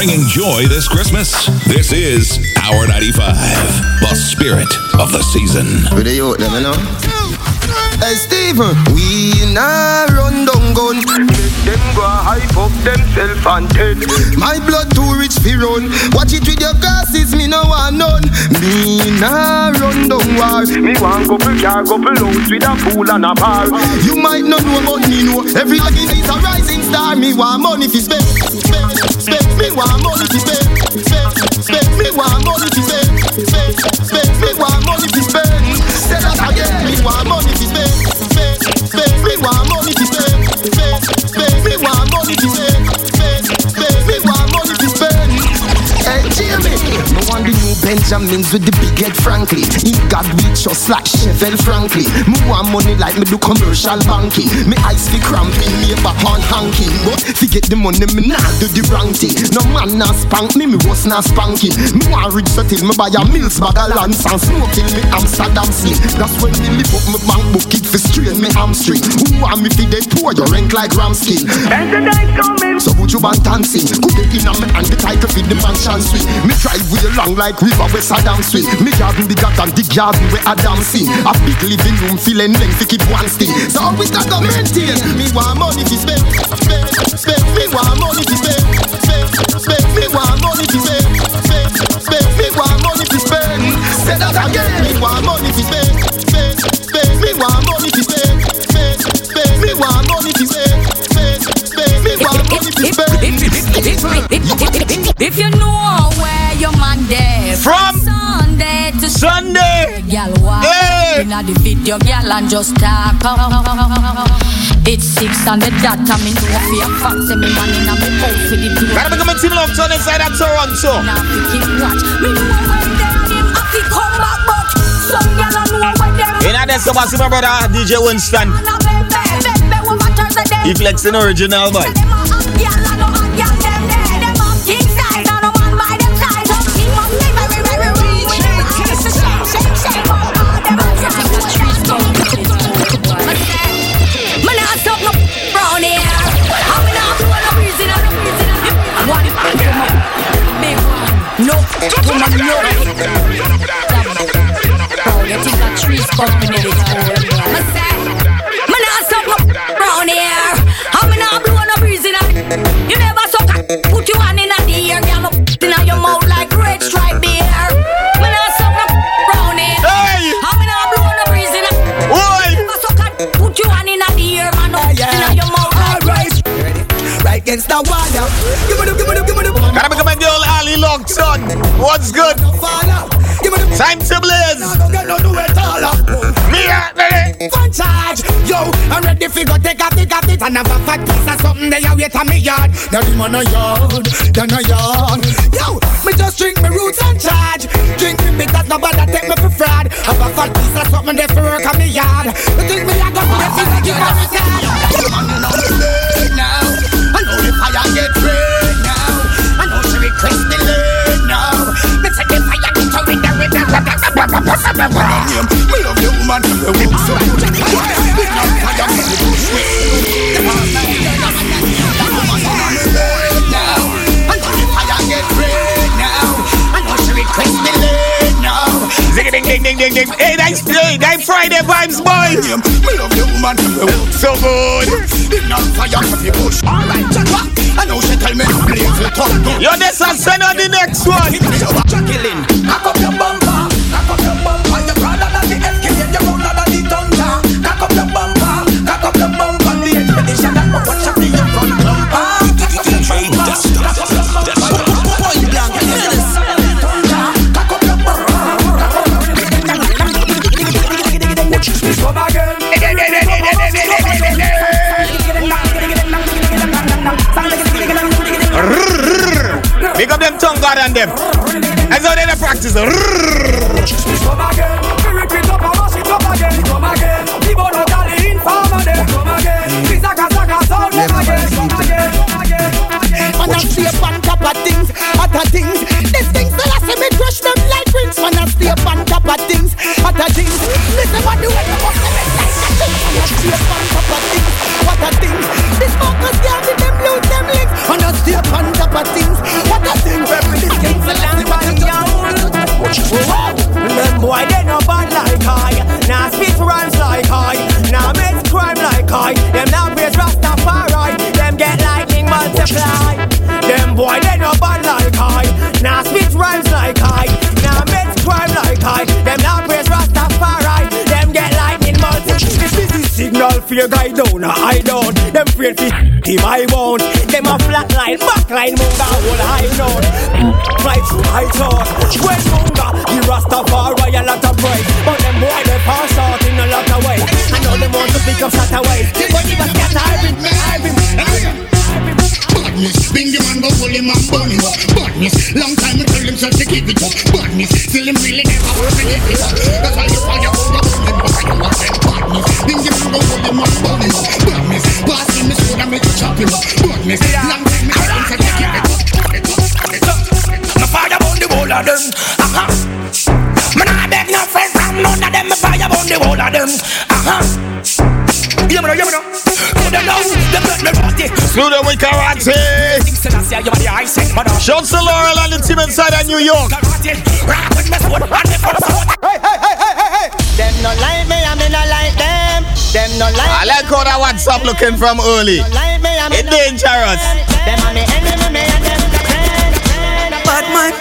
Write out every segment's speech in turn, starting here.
bringing joy this Christmas. This is Power 95, the spirit of the season. Hey, Stephen, we nah run down gun. Make them go hype up themself and tell. My blood too rich for run. Watch it with your glasses, me no want none. Me nah run down war. Me want couple car, couple house with a pool and a bar. You might not know about me, know. Every login is a rising star. Me want money fi spend, spend, spend. Me want money fi spend, spend, spend. Me want money fi spend, spend, spend. Me want money fi spend. Again. Me want money fi spend, spend, spend. Me want money fi spend, spend, spend. Me want money spend, spend. Benjamins with the big head, frankly. He got reach just like Chevelle, frankly. Me want money like me do commercial banking. Me eyes fi cramping, me back on hanking. But fi get the money, me nah do the wrong thing. No man nah spank me, me was nah spanking. Me want rich so till me buy a mills bag of lands and smoke till me Amsterdam slim. That's when me lift up my bank book it fi strain me hamstring. Who want me fi dead poor? You rank like ramskin. So put you back dancing. Could get in a me and the title fi the mansion suite. Me drive way along like river where Saddam swing. Me garden bigger than the garden where Adam sing. A big living room feeling length fi keep one sting. So always got to maintain. Me want money fi spend, spend, spend. Me want money fi spend, spend, spend. Me want money spend, spend, the girl, and just talk. It's six on the dot, I mean, no fear and me man inna me house with the door. Gotta become a team love turn inside of Toronto. Now fi keep watch. Me know when them them happy come back, but some girl I know when them. In that so my brother DJ Winston. He flexing original boy. Blaze. Don't get no do it all. Me out ready. Fun charge, yo, I'm ready fi go take a pick of it and have a fat piece of something there wait on me yard. The man a yard, then a yard. Yo, me just drink me roots and charge. Drink me bitters, nobody take me for fraud. Have a fat piece of something there for work on me yard. You think me a go for the thing I give a the Me love you woman from the womb so good. We love fire from the bush now. I know the fire get red now. I know she request me late now. Zing ding ding ding ding ding. Hey, nice play. Nice Friday vibes, boy. Me love you woman from the So good. Enough fire from the bush. Alright, Jack. I know she tell me I'm blaze it up. Yo, this is send on the next one. Jacqueline, cock up your bumper, and them. That's how they practice. Signal for your guy down. I don't. Them afraid to him I won't. Them a flat line, back line, munga hold high note. Fly through high thought. When munga, the Rastafari a lot of pride. But them boy they pass out in a lot of ways. I know them want to pick up ways. But if I get Ivan, Ivan, Ivan. Badness, Bingy man go hold him and burn him up. Badness, long time I tell him so to keep it up. Badness, still him really never work and it up. That's why you fire over burn him up. You want that badness, Bingy man go hold him and burn him up. Badness, pass him the sword and make it chop him up. Badness, long time I tell him so to keep it up. My the whole of them. Uh-huh. Man, I beg no friend from none of them. My fire burn the whole of them. Uh-huh. Yeah, man, yeah, man. They know, they let me rot it. Slew them with karate. Shouts to Laurel and the team inside of New York. Hey, hey, hey, hey, hey, hey. Them no like me, I me no like them. Them no like I like how that WhatsApp looking from early. no like me, I me It's dangerous. Them are me enemy, me and them the friend, friend. Bad man,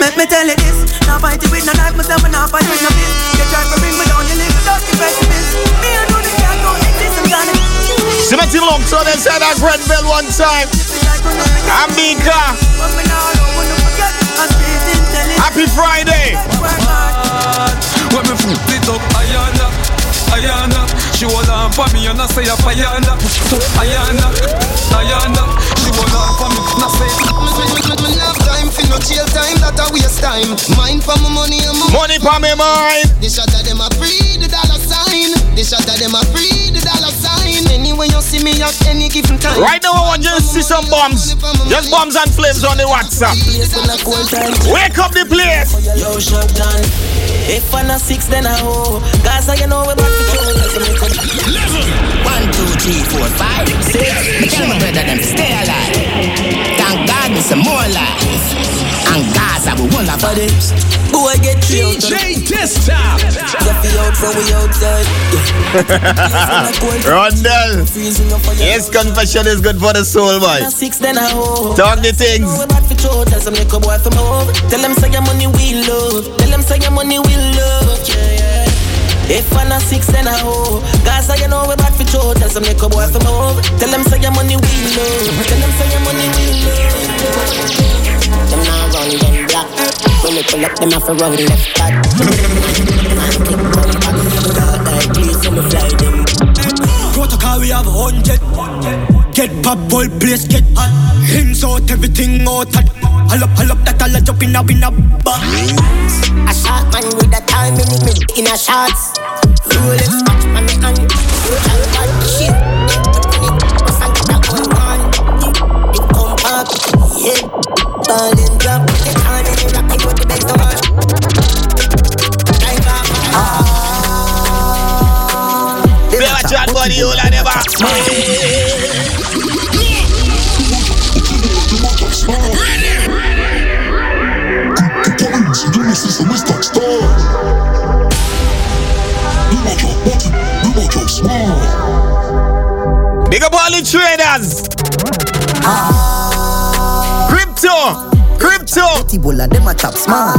make me tell you this. Now fight it with no knife, myself and now fight with no fist. You try to bring me down, you live without the precipice. Cement long so they said that Grenville one time. Ambika. But me now don't wanna forget. I'm street intelligent. Happy Friday. When me foot it up, Ayana, Ayana She hold on for me and I say a Ayana Ayana, Ayana She hold on for me and I say Me love time for no jail time, that a waste time. Mind for my money and my Money for me mind. The shot of them a free the dollar sign. The shot of them a free the dollar sign. Anyway you see me at any given time. Right now I want you to see some bombs. Just bombs and flames on the WhatsApp. Place when I cold time. Wake up the place. Yo, shut down. If I'm not six, then I hoe. Gaza, you know we're about to kill One, two, three, four, five, six. Me tell my brother them stay alive. Thank God me some more life. And Gaza we will have it. Boy, get killed. DJ Desktop. If we out from we outside. Rondell. Freezing up for your Yes, confession is good for the soul, boy. Six, then I hoe. Talk the things. Know we bad for throat, tell some little boy from home. Tell them say your money we love. Tell them say your money we love. Yeah, yeah. If I'm not six, then I hoe. Gaza, you know we bad for throat, tell some little boy from home. Tell them say your money we love. Tell them say your money we love. them now run them black. When we pull up, them have to run left back. Man, keep running back. Like please, so me fly them. Protocol we have a hundred. Get pop, whole place get hot. Hymns out, everything out. All up, all up, that all a jump in a in a bar. A shot man with a time in me in a shots. Rolex watch on me hand. Crypto. Ebola, them a chop small.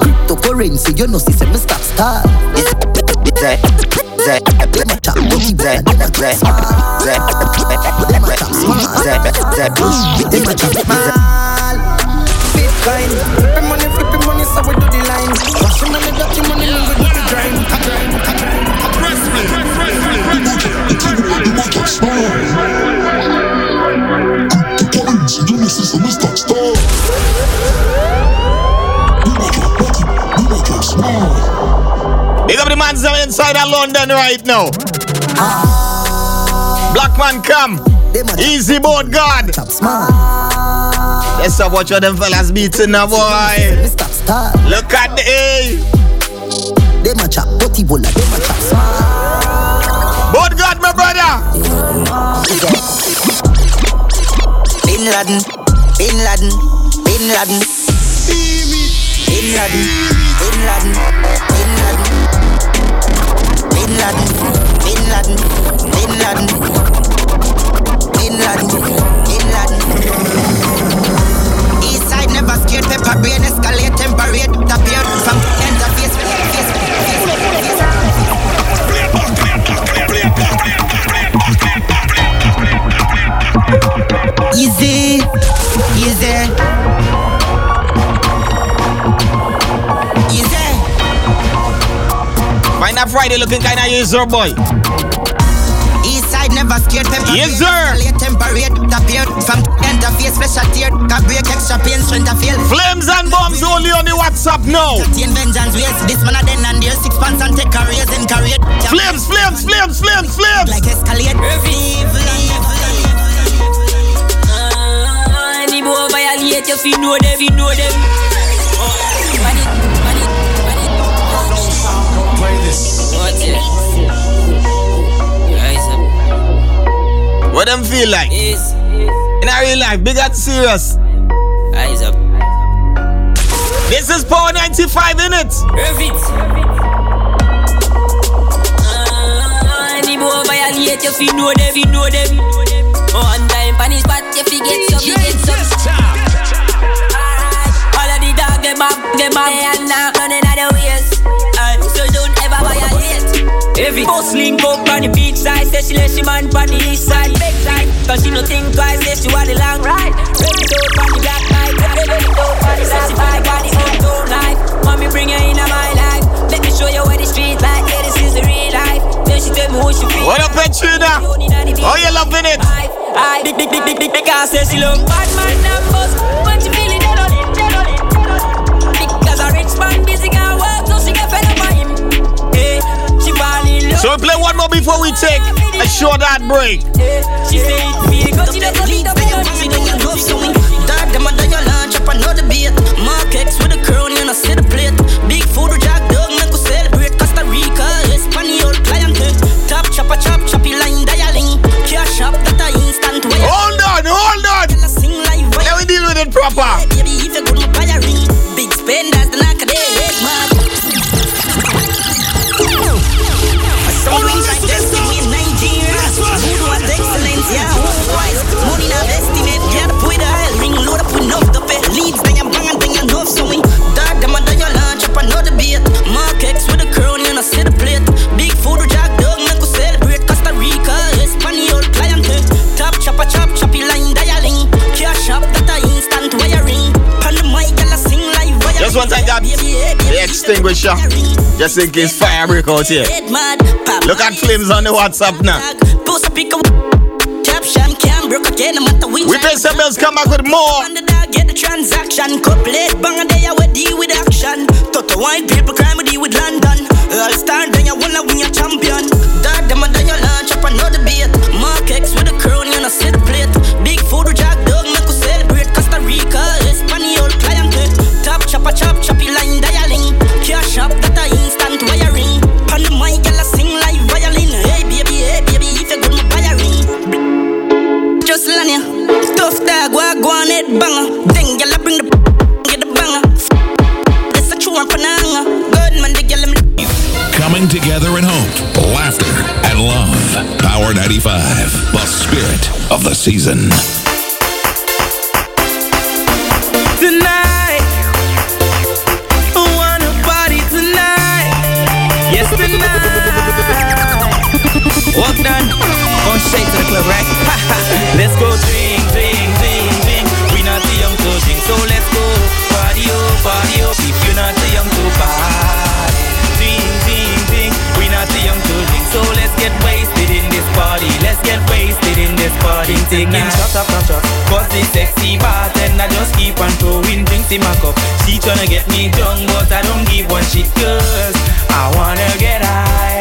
Cryptocurrency, you know, see, say me stop star. Them a chop small. Inside of London right now. Black man come. Easy boat God. Let's up watch what them fellas beating now, boy. Look at the A. Them a chop booty, Ebola, them a chop small. Boat God, my brother. Bin Laden, Bin Laden, Bin Laden. Bin Laden, Bin Laden, Bin Laden. Bin Laden, Bin Laden, Bin Laden, Bin Laden, Bin Laden, Bin Laden. East side never scared, pepper brain escalate, temperate, tap from end of face, face, face, face. Easy, easy. A Friday looking kind of user boy. East side never scared pepper. Yes, sir. Temperate, appeared from interface, special tear. Can break extra pain, strength of feel. Flames and bombs only on the WhatsApp now. Vengeance ways. This man a then and there. Six pants and take a raise and carry. Flames, flames, flames, flames, flames. Like escalate. Leave, leave, uh, Any boy violate, you feel know them, you know them. This. What's it? What them feel like? Is in our real life, big and serious. Eyes up. This is Power 95 minutes. Perfect. Violate, you know them, you know them. One time punish, but you forget some, you get some. Violate. Every boss link up on the beach side. Say she let she man on the east side. Big side Cause she no think twice Say she want the long ride Ready to on the black night. Ready to on the Say she buy got the uptown life. Mommy bring her in my life. Let me show you what the street like. Yeah this is the real life. Then she tell me who she feel. What up Petrina? Oh you loving it? I big big big big big big Say she love. Bad man numbers When she feeling dead on it Dead on it Because a rich man busy got work So she get fed up by him. Hey so we play one more before we take a short ad break. She say it feel good. She don't need Just in case fire break out here. Look at flames on the WhatsApp now. We pay some bills, come back with more. Get the transaction, bang a day, I deal with action. Toto crime, deal with London. All star, then you wanna win your champion. Dad, them then you launch up another beat. Mark X with a crown, plate. Big food, jack dog, make us celebrate. Costa Rica, Espanol client. Top chopper, chop, choppy banger. I bring the get banger. A true one, pananga. Good man, I'm Coming together in hope, laughter, and love. Power 95, the spirit of the season. This party. Taking shots after shots, cause the sexy bartender just keep on throwing drinks in my cup. She tryna get me drunk, but I don't give one shit, cause I wanna get high,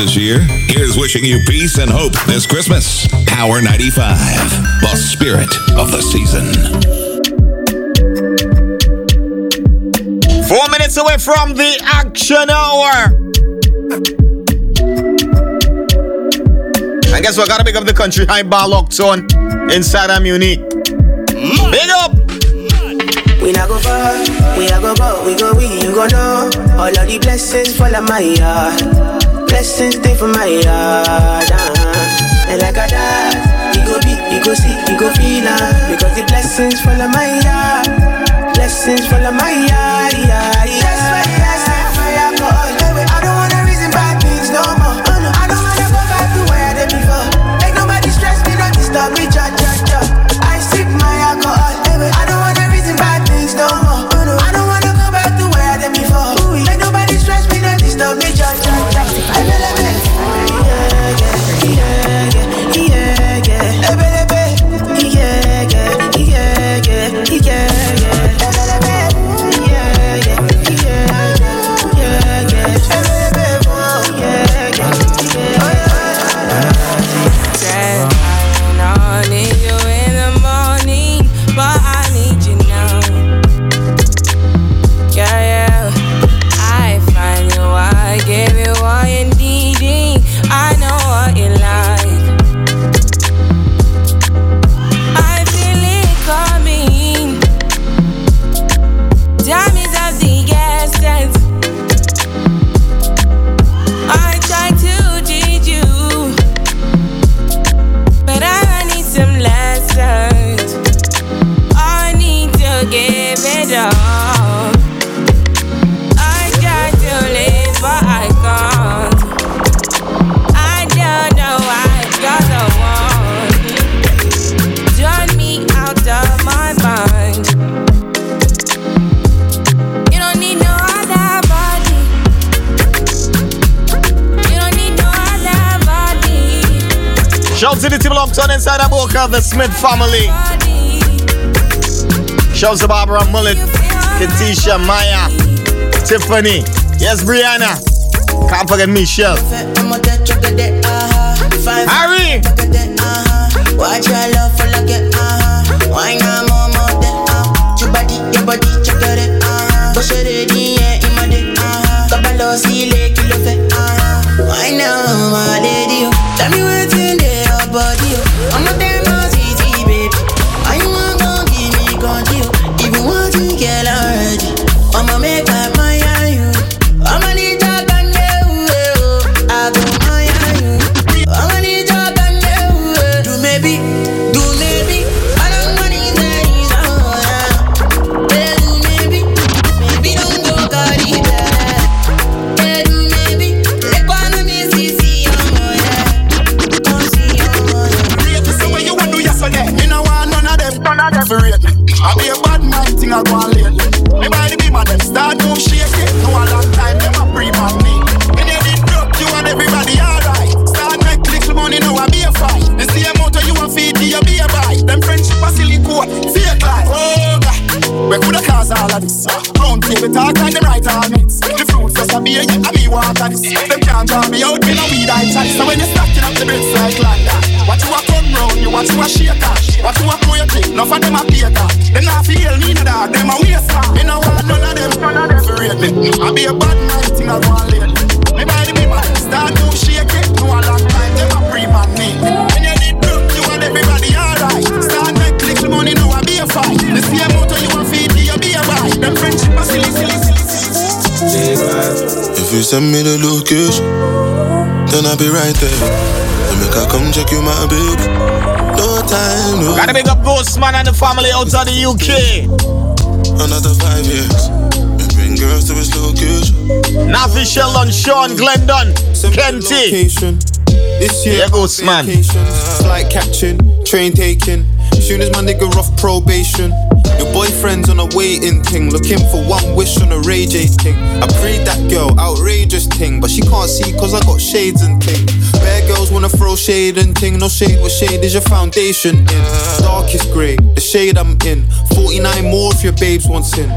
this year. Here's wishing you peace and hope this Christmas. Power 95, the spirit of the season. Four minutes away from the action hour. I guess we gotta pick up the country high bar locked on inside I'm unique. Big up! We not go far, we are go go, we go we, you go know. All of the blessings follow my heart blessings stay for my yard. Uh-huh. And like I died, he go be, he go see, he go feel uh, Because the blessings follow my yard. Blessings follow my yard. yard, yard. of the Smith family. Shouts to Barbara Mullet, Katisha, Maya, Tiffany. Yes, Brianna. Can't forget Michelle. Harry! Watch your love for like uh-huh. Why not? you send me the location, then I'll be right there. And make I come check you, my baby. No time, no. Gotta make up Postman and the family out of the UK. Another five years. And bring girls to his location. Navi Sheldon, Sean Glendon, Kenty. This year, yeah, man. Flight catching, train taking. Soon as my nigga off probation. Your boyfriend's on a waiting thing, looking for one wish on a Ray J thing. I prayed that girl, outrageous thing, but she can't see cause I got shades and thing. Bad girls wanna throw shade and thing, no shade, what shade is your foundation in? Darkest grey, the shade I'm in. 49 more if your babes want sin.